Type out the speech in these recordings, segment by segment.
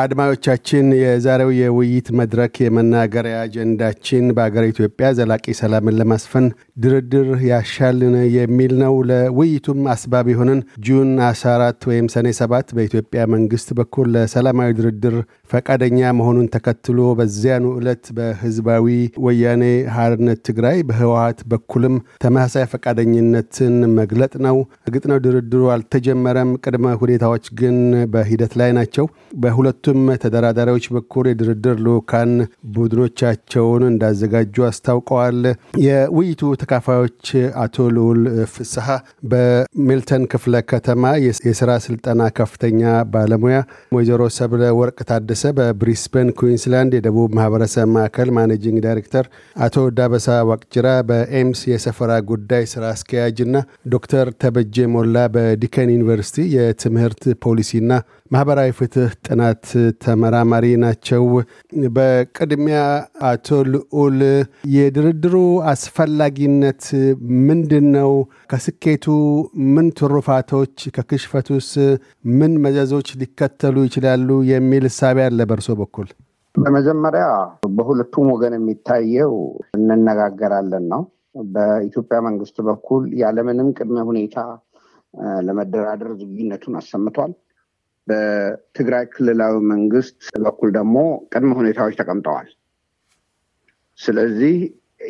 አድማጮቻችን የዛሬው የውይይት መድረክ የመናገሪያ አጀንዳችን በሀገር ኢትዮጵያ ዘላቂ ሰላምን ለማስፈን ድርድር ያሻልን የሚል ነው። ለውይይቱም አስባብ የሆንን ጁን 14 ወይም ሰኔ 7 በኢትዮጵያ መንግስት በኩል ለሰላማዊ ድርድር ፈቃደኛ መሆኑን ተከትሎ በዚያኑ ዕለት በህዝባዊ ወያኔ ሀርነት ትግራይ በህወሀት በኩልም ተመሳሳይ ፈቃደኝነትን መግለጥ ነው። እርግጥ ነው ድርድሩ አልተጀመረም። ቅድመ ሁኔታዎች ግን በሂደት ላይ ናቸው። በሁለቱም ተደራዳሪዎች በኩል የድርድር ልኡካን ቡድኖቻቸውን እንዳዘጋጁ አስታውቀዋል። የውይይቱ ተካፋዮች አቶ ልዑል ፍስሐ በሚልተን ክፍለ ከተማ የስራ ስልጠና ከፍተኛ ባለሙያ፣ ወይዘሮ ሰብለ ወርቅ ታደሰ በብሪስበን ኩዊንስላንድ የደቡብ ማህበረሰብ ማዕከል managing director፣ አቶ ዳበሳ ዋቅጅራ በ AMES የሰፈራ ጉዳይ ስራ አስኪያጅና ዶክተር ተበጀ ሞላ በዲከን ዩኒቨርሲቲ የትምህርት ፖሊሲና ማህበራዊ ፍትህ ጥናት ተመራማሪ ናቸው። በቅድሚያ አቶ ልዑል የድርድሩ አስፈላጊነት ምንድን ነው? ከስኬቱ ምን ትሩፋቶች፣ ከክሽፈቱስ ምን መዘዞች ሊከተሉ ይችላሉ የሚል እሳቤ አለ በእርሶ በኩል? በመጀመሪያ በሁለቱም ወገን የሚታየው እንነጋገራለን ነው። በኢትዮጵያ መንግስት በኩል ያለምንም ቅድመ ሁኔታ ለመደራደር ዝግጁነቱን አሰምቷል። በትግራይ ክልላዊ መንግስት በኩል ደግሞ ቅድመ ሁኔታዎች ተቀምጠዋል። ስለዚህ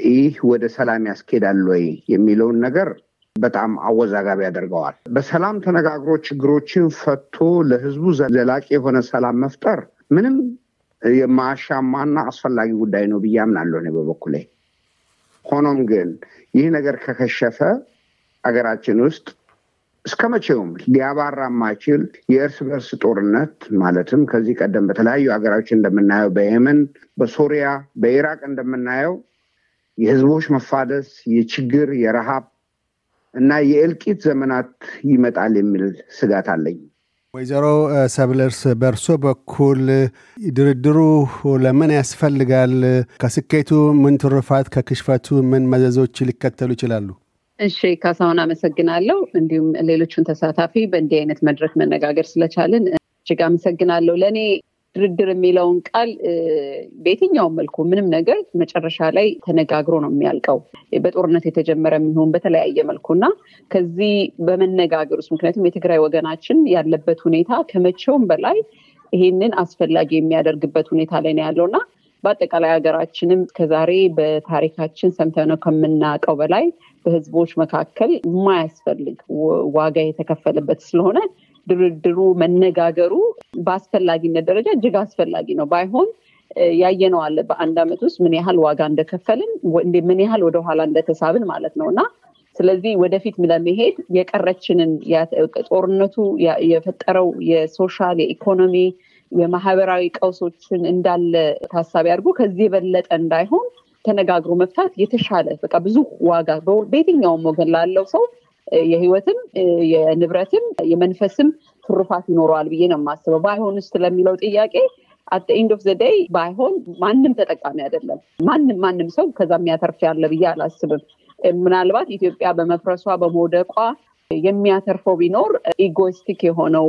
ይህ ወደ ሰላም ያስኬዳል ወይ የሚለውን ነገር በጣም አወዛጋቢ ያደርገዋል። በሰላም ተነጋግሮ ችግሮችን ፈቶ ለህዝቡ ዘላቂ የሆነ ሰላም መፍጠር ምንም የማያሻማና አስፈላጊ ጉዳይ ነው ብዬ አምናለሁ እኔ በበኩሌ። ሆኖም ግን ይህ ነገር ከከሸፈ አገራችን ውስጥ እስከ መቼውም ሊያባራ የማይችል የእርስ በርስ ጦርነት ማለትም ከዚህ ቀደም በተለያዩ ሀገሮች እንደምናየው በየመን፣ በሶሪያ፣ በኢራቅ እንደምናየው የህዝቦች መፋደስ፣ የችግር፣ የረሃብ እና የእልቂት ዘመናት ይመጣል የሚል ስጋት አለኝ። ወይዘሮ ሰብለርስ በእርሶ በኩል ድርድሩ ለምን ያስፈልጋል? ከስኬቱ ምን ትሩፋት፣ ከክሽፈቱ ምን መዘዞች ሊከተሉ ይችላሉ? እሺ ካሳሁን አመሰግናለሁ። እንዲሁም ሌሎቹን ተሳታፊ በእንዲህ አይነት መድረክ መነጋገር ስለቻልን እጅግ አመሰግናለሁ። ለእኔ ድርድር የሚለውን ቃል በየትኛውም መልኩ ምንም ነገር መጨረሻ ላይ ተነጋግሮ ነው የሚያልቀው በጦርነት የተጀመረ የሚሆን በተለያየ መልኩ እና ከዚህ በመነጋገር ውስጥ ምክንያቱም የትግራይ ወገናችን ያለበት ሁኔታ ከመቼውም በላይ ይሄንን አስፈላጊ የሚያደርግበት ሁኔታ ላይ ነው ያለው እና በአጠቃላይ ሀገራችንም ከዛሬ በታሪካችን ሰምተነው ከምናውቀው በላይ በህዝቦች መካከል የማያስፈልግ ዋጋ የተከፈለበት ስለሆነ ድርድሩ መነጋገሩ በአስፈላጊነት ደረጃ እጅግ አስፈላጊ ነው። ባይሆን ያየነው አለ በአንድ ዓመት ውስጥ ምን ያህል ዋጋ እንደከፈልን ምን ያህል ወደኋላ እንደተሳብን ማለት ነው እና ስለዚህ ወደፊት ለመሄድ የቀረችንን ጦርነቱ የፈጠረው የሶሻል የኢኮኖሚ የማህበራዊ ቀውሶችን እንዳለ ታሳቢ አድርጎ ከዚህ የበለጠ እንዳይሆን ተነጋግሮ መፍታት የተሻለ በቃ ብዙ ዋጋ በየትኛውም ወገን ላለው ሰው የህይወትም የንብረትም የመንፈስም ትሩፋት ይኖረዋል ብዬ ነው የማስበው። ባይሆን ውስጥ ለሚለው ጥያቄ at end of the day ባይሆን ማንም ተጠቃሚ አይደለም። ማንም ማንም ሰው ከዛ የሚያተርፍ ያለ ብዬ አላስብም። ምናልባት ኢትዮጵያ በመፍረሷ በመውደቋ የሚያተርፈው ቢኖር egoistic የሆነው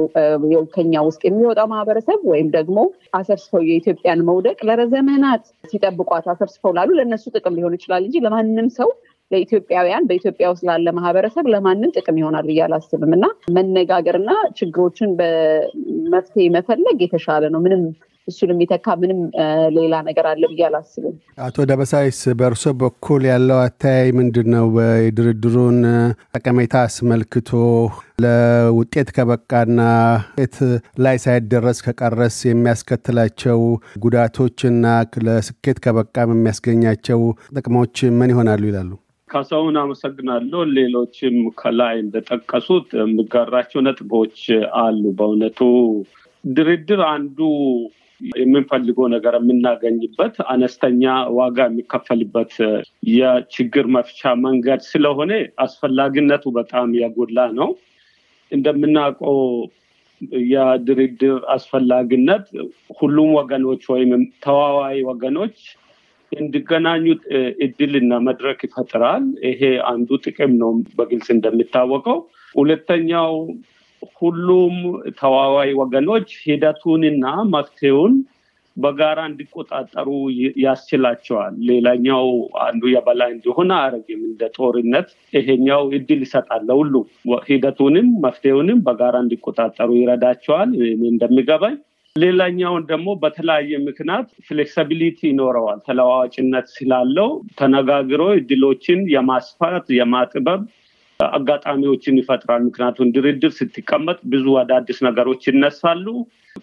ከኛ ውስጥ የሚወጣው ማህበረሰብ ወይም ደግሞ አሰፍስፈው የኢትዮጵያን መውደቅ ለዘመናት ሲጠብቋት አሰፍስፈው ላሉ ለእነሱ ጥቅም ሊሆን ይችላል እንጂ ለማንም ሰው ለኢትዮጵያውያን በኢትዮጵያ ውስጥ ላለ ማህበረሰብ ለማንም ጥቅም ይሆናል ብዬ አላስብም እና መነጋገርና ችግሮችን በመፍትሄ መፈለግ የተሻለ ነው። ምንም እሱን የሚተካ ምንም ሌላ ነገር አለ ብዬ አላስብም። አቶ ደበሳይስ በእርሶ በኩል ያለው አተያይ ምንድን ነው? የድርድሩን ጠቀሜታ አስመልክቶ ለውጤት ከበቃና ውጤት ላይ ሳይደረስ ከቀረስ የሚያስከትላቸው ጉዳቶችና ለስኬት ከበቃም የሚያስገኛቸው ጥቅሞች ምን ይሆናሉ ይላሉ? ካሳሁን አመሰግናለሁ። ሌሎችም ከላይ እንደጠቀሱት የሚጋራቸው ነጥቦች አሉ። በእውነቱ ድርድር አንዱ የምንፈልገው ነገር የምናገኝበት አነስተኛ ዋጋ የሚከፈልበት የችግር መፍቻ መንገድ ስለሆነ አስፈላጊነቱ በጣም የጎላ ነው። እንደምናውቀው የድርድር አስፈላጊነት ሁሉም ወገኖች ወይም ተዋዋይ ወገኖች እንዲገናኙ እድልና መድረክ ይፈጥራል። ይሄ አንዱ ጥቅም ነው በግልጽ እንደሚታወቀው። ሁለተኛው ሁሉም ተዋዋይ ወገኖች ሂደቱንና መፍትሄውን በጋራ እንዲቆጣጠሩ ያስችላቸዋል። ሌላኛው አንዱ የበላይ እንዲሆን አያደርግም። እንደ ጦርነት ይሄኛው እድል ይሰጣል ለሁሉም ሂደቱንም መፍትሄውንም በጋራ እንዲቆጣጠሩ ይረዳቸዋል እንደሚገባኝ። ሌላኛውን ደግሞ በተለያየ ምክንያት flexibility ይኖረዋል። ተለዋዋጭነት ስላለው ተነጋግሮ እድሎችን የማስፋት የማጥበብ አጋጣሚዎችን ይፈጥራል። ምክንያቱም ድርድር ስትቀመጥ ብዙ አዳዲስ ነገሮች ይነሳሉ።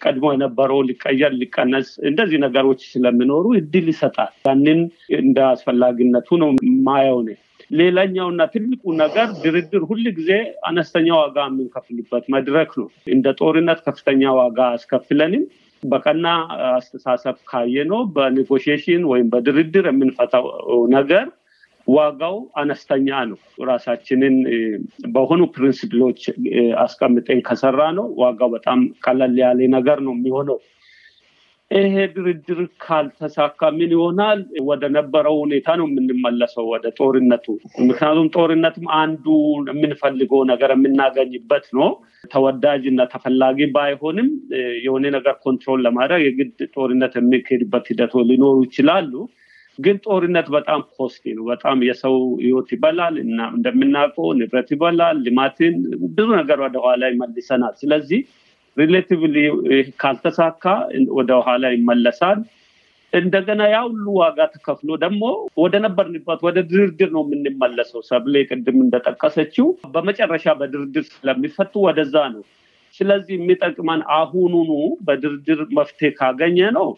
ቀድሞ የነበረው ሊቀየር ሊቀነስ እንደዚህ ነገሮች ስለሚኖሩ እድል ይሰጣል። ያንን እንደ አስፈላጊነቱ ነው ማየው ነ ሌላኛውና ትልቁ ነገር ድርድር ሁል ጊዜ አነስተኛ ዋጋ የምንከፍልበት መድረክ ነው። እንደ ጦርነት ከፍተኛ ዋጋ አያስከፍለንም በቀና አስተሳሰብ ካየነው በ negotiation ወይም በድርድር የምንፈታው ነገር ዋጋው አነስተኛ ነው። ራሳችንን በሆኑ principle ኦች አስቀምጠን ከሰራነው ዋጋው በጣም ቀለል ያለ ነገር ነው የሚሆነው። ይሄ ድርድር ካልተሳካ ምን ይሆናል? ወደ ነበረው ሁኔታ ነው የምንመለሰው፣ ወደ ጦርነቱ። ምክንያቱም ጦርነትም አንዱ የምንፈልገው ነገር የምናገኝበት ነው። ተወዳጅ እና ተፈላጊ ባይሆንም የሆነ ነገር control ለማድረግ የግድ ጦርነት የሚካሄድበት ሂደቶች ሊኖሩ ይችላሉ። ግን ጦርነት በጣም costly ነው። በጣም የሰው ህይወት ይበላል እንደምናውቀው ንብረት ይበላል፣ ልማትን ብዙ ነገር ወደኋላ ይመልሰናል። ስለዚህ relatively ካልተሳካ ወደ ኋላ ይመለሳል። እንደገና ያ ሁሉ ዋጋ ተከፍሎ ደግሞ ወደ ነበርንበት ወደ ድርድር ነው የምንመለሰው። ሰብሌ ቅድም እንደጠቀሰችው በመጨረሻ በድርድር ስለሚፈቱ ወደዛ ነው። ስለዚህ የሚጠቅመን አሁኑኑ በድርድር መፍትሄ ካገኘ ነው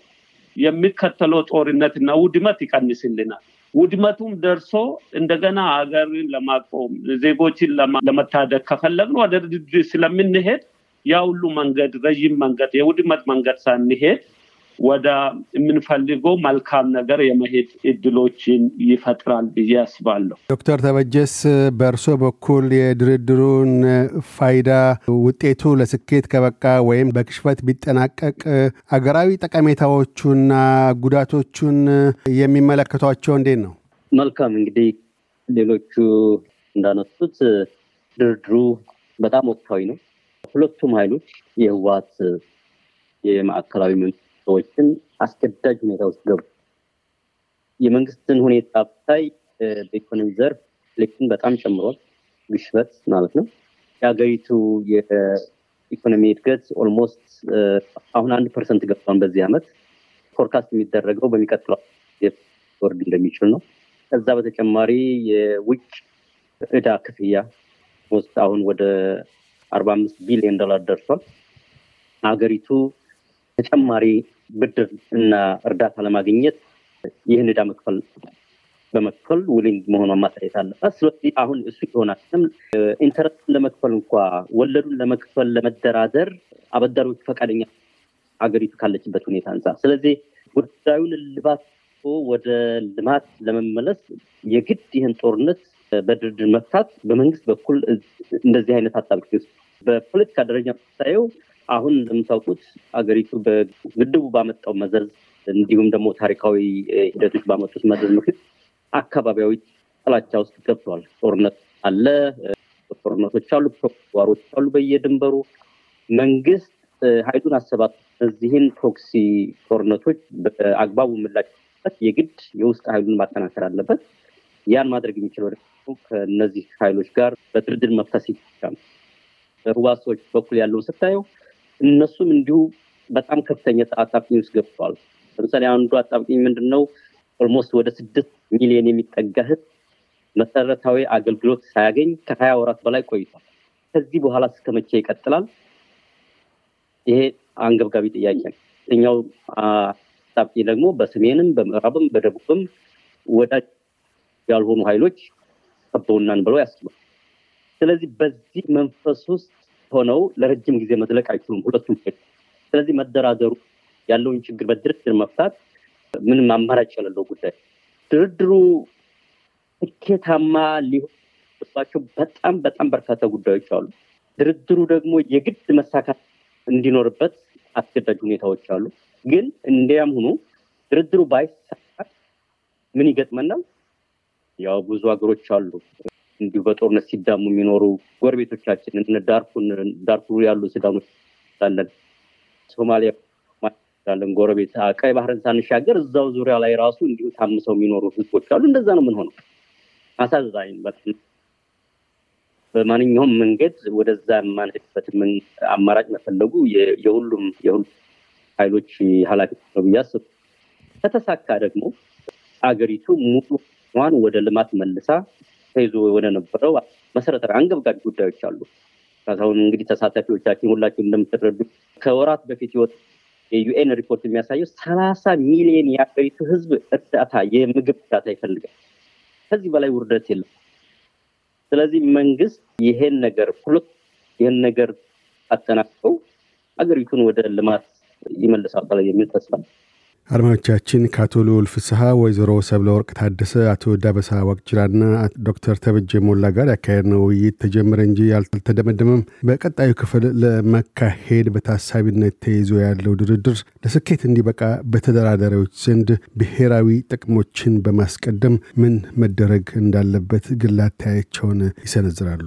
የሚከተለው ጦርነትና ውድመት ይቀንስልናል። ውድመቱም ደርሶ እንደገና ሀገርን ለማቆም ዜጎችን ለመታደግ ከፈለግን ወደ ድርድር ስለምንሄድ ያ ሁሉ መንገድ ረዥም መንገድ የውድመት መንገድ ሳንሄድ ወደ የምንፈልገው መልካም ነገር የመሄድ እድሎችን ይፈጥራል ብዬ አስባለሁ። ዶክተር ተበጀስ በእርሶ በኩል የድርድሩን ፋይዳ ውጤቱ ለስኬት ከበቃ ወይም በክሽፈት ቢጠናቀቅ አገራዊ ጠቀሜታዎቹና ጉዳቶቹን የሚመለከቷቸው እንዴት ነው? መልካም እንግዲህ ሌሎቹ እንዳነሱት ድርድሩ በጣም ወቅታዊ ነው። ሁለቱም ኃይሎች የህወሓት የማዕከላዊ ሰዎችን አስገዳጅ ሁኔታ ውስጥ ገቡ። የመንግስትን ሁኔታ ብታይ በኢኮኖሚ ዘርፍ inflation በጣም ጨምሯል። ግሽበት ማለት ነው። የሀገሪቱ የኢኮኖሚ እድገት almost አሁን አንድ percent ገብቷን በዚህ ዓመት forecast የሚደረገው በሚቀጥለው ሊወርድ እንደሚችል ነው። ከዛ በተጨማሪ የውጭ እዳ ክፍያ ውስጥ አሁን ወደ አርባ አምስት ቢሊዮን ዶላር ደርሷል። ሀገሪቱ ተጨማሪ ብድር እና እርዳታ ለማግኘት ይህን ዕዳ መክፈል በመክፈል willing መሆኗን ማሳየት አለባት። ስለዚህ አሁን እሱ ይሆናል። interest ን ለመክፈል እንኳ ወለዱን ለመክፈል ለመደራደር አበዳሪዎች ፈቃደኛ ሀገሪቱ ካለችበት ሁኔታ አንጻር፣ ስለዚህ ጉዳዩን እልባት ወደ ልማት ለመመለስ የግድ ይህን ጦርነት በድርድር መፍታት በመንግስት በኩል እንደዚህ አይነት አጣብቂኝ በፖለቲካ ደረጃ ስታየው አሁን እንደምታውቁት አገሪቱ በግድቡ ባመጣው መዘዝ እንዲሁም ደግሞ ታሪካዊ ሂደቶች ባመጡት መዘዝ ምክንያት አካባቢያዊ ጥላቻ ውስጥ ገብተዋል። ጦርነት አለ፣ ጦርነቶች አሉ፣ ዋሮች አሉ በየድንበሩ መንግስት ኃይሉን አሰባት እነዚህን proxy ጦርነቶች በአግባቡ ምላሽ የግድ የውስጥ ኃይሉን ማጠናከር አለበት። ያን ማድረግ የሚችለው ደግሞ ከእነዚህ ኃይሎች ጋር በድርድር መፍታት በህወሓት ሰዎች በኩል ያለውን ስታየው እነሱም እንዲሁ በጣም ከፍተኛ አጣብቂኝ ውስጥ ገብተዋል። ለምሳሌ አንዱ አጣብቂኝ ምንድን ነው? almost ወደ ስድስት ሚሊዮን የሚጠጋ ህዝብ መሰረታዊ አገልግሎት ሳያገኝ ከሀያ ወራት በላይ ቆይቷል። ከዚህ በኋላ እስከ መቼ ይቀጥላል? ይሄ አንገብጋቢ ጥያቄ ነው። ኛው አጣብቂኝ ደግሞ በሰሜንም በምዕራብም በደቡብም ወዳጅ ያልሆኑ ኃይሎች ከበውናን ብለው ያስባል። ስለዚህ በዚህ መንፈስ ውስጥ ሆነው ለረጅም ጊዜ መዝለቅ አይችሉም ሁለቱም። ስለዚህ መደራደሩ ያለውን ችግር በድርድር መፍታት ምንም አማራጭ የሌለው ጉዳይ። ድርድሩ ስኬታማ ሊሆንባቸው በጣም በጣም በርካታ ጉዳዮች አሉ። ድርድሩ ደግሞ የግድ መሳካት እንዲኖርበት አስገዳጅ ሁኔታዎች አሉ። ግን እንዲያም ሆኖ ድርድሩ ባይሳካ ምን ይገጥመናል? ያው ብዙ ሀገሮች አሉ እንዲሁ በጦርነት ሲዳሙ የሚኖሩ ጎረቤቶቻችን እነ ዳርፉር ያሉ ሱዳኖች ለን ሶማሊያ ለን ጎረቤት ቀይ ባህርን ሳንሻገር እዛው ዙሪያ ላይ ራሱ እንዲሁ ታምሰው የሚኖሩ ህዝቦች አሉ። እንደዛ ነው ምን ሆነው አሳዛኝ በማንኛውም መንገድ ወደዛ የማንሄድበት አማራጭ መፈለጉ የሁሉም የሁሉም ኃይሎች ኃላፊነት ነው ብዬ ከተሳካ ደግሞ አገሪቱ ሙሉ ዋን ወደ ልማት መልሳ ተይዞ ወደ ነበረው መሰረታዊ አንገብጋቢ ጉዳዮች አሉ። ካሳሁን እንግዲህ ተሳታፊዎቻችን ሁላችን እንደምትረዱ ከወራት በፊት ይወጥ የዩኤን ሪፖርት የሚያሳየው ሰላሳ ሚሊዮን የሀገሪቱ ህዝብ እርዳታ የምግብ እርዳታ ይፈልጋል። ከዚህ በላይ ውርደት የለም። ስለዚህ መንግስት ይሄን ነገር ሁለት ይህን ነገር አጠናቅቀው ሀገሪቱን ወደ ልማት ይመልሳል የሚል ተስፋ አድማጮቻችን ከአቶ ልዑል ፍስሐ፣ ወይዘሮ ሰብለ ወርቅ ታደሰ፣ አቶ ዳበሳ ዋቅጅራና ዶክተር ተበጀ ሞላ ጋር ያካሄድነው ውይይት ተጀመረ እንጂ አልተደመደመም። በቀጣዩ ክፍል ለመካሄድ በታሳቢነት ተይዞ ያለው ድርድር ለስኬት እንዲበቃ በተደራዳሪዎች ዘንድ ብሔራዊ ጥቅሞችን በማስቀደም ምን መደረግ እንዳለበት ግል አስተያየታቸውን ይሰነዝራሉ።